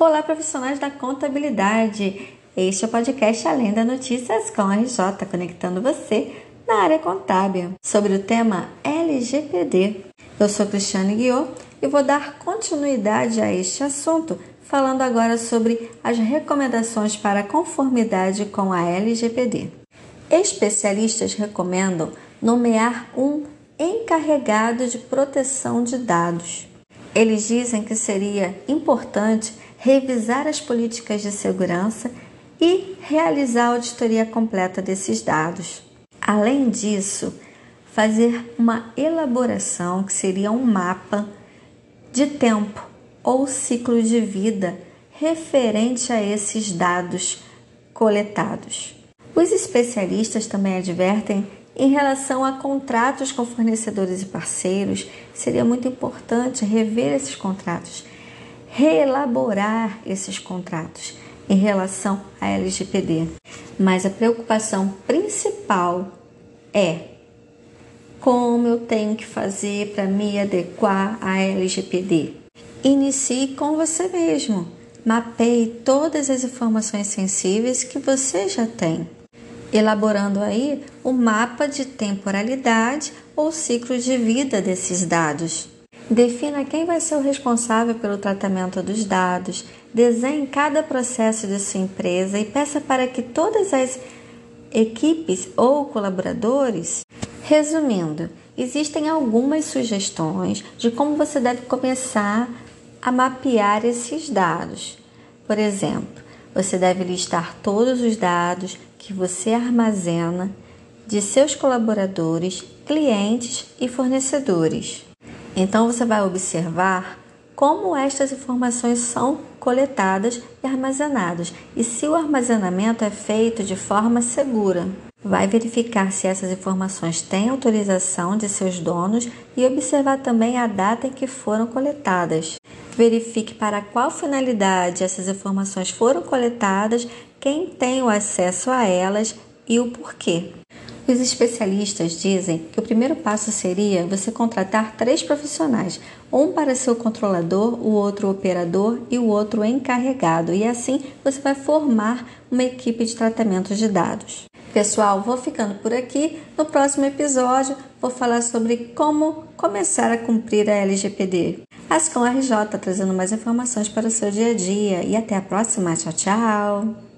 Olá, profissionais da contabilidade. Este é o podcast Além da Notícias com a RJ, conectando você na área contábil, sobre o tema LGPD. Eu sou Cristiane Guiot e vou dar continuidade a este assunto, falando agora sobre as recomendações para conformidade com a LGPD. Especialistas recomendam nomear um encarregado de proteção de dados. Eles dizem que seria importante revisar as políticas de segurança e realizar a auditoria completa desses dados. Além disso, fazer uma elaboração que seria um mapa de tempo ou ciclo de vida referente a esses dados coletados. Os especialistas também advertem em relação a contratos com fornecedores e parceiros, seria muito importante rever esses contratos reelaborar esses contratos em relação à LGPD. Mas a preocupação principal é como eu tenho que fazer para me adequar à LGPD. Inicie com você mesmo. Mapeie todas as informações sensíveis que você já tem, elaborando aí o mapa de temporalidade ou ciclo de vida desses dados. Defina quem vai ser o responsável pelo tratamento dos dados, desenhe cada processo de sua empresa e peça para que todas as equipes ou colaboradores. Resumindo, existem algumas sugestões de como você deve começar a mapear esses dados. Por exemplo, você deve listar todos os dados que você armazena de seus colaboradores, clientes e fornecedores. Então você vai observar como estas informações são coletadas e armazenadas e se o armazenamento é feito de forma segura. Vai verificar se essas informações têm autorização de seus donos e observar também a data em que foram coletadas. Verifique para qual finalidade essas informações foram coletadas, quem tem o acesso a elas e o porquê. Os especialistas dizem que o primeiro passo seria você contratar três profissionais, um para ser o controlador, o outro operador e o outro encarregado, e assim você vai formar uma equipe de tratamento de dados. Pessoal, vou ficando por aqui. No próximo episódio, vou falar sobre como começar a cumprir a LGPD. Ascom RJ trazendo mais informações para o seu dia a dia. E até a próxima. Tchau, tchau!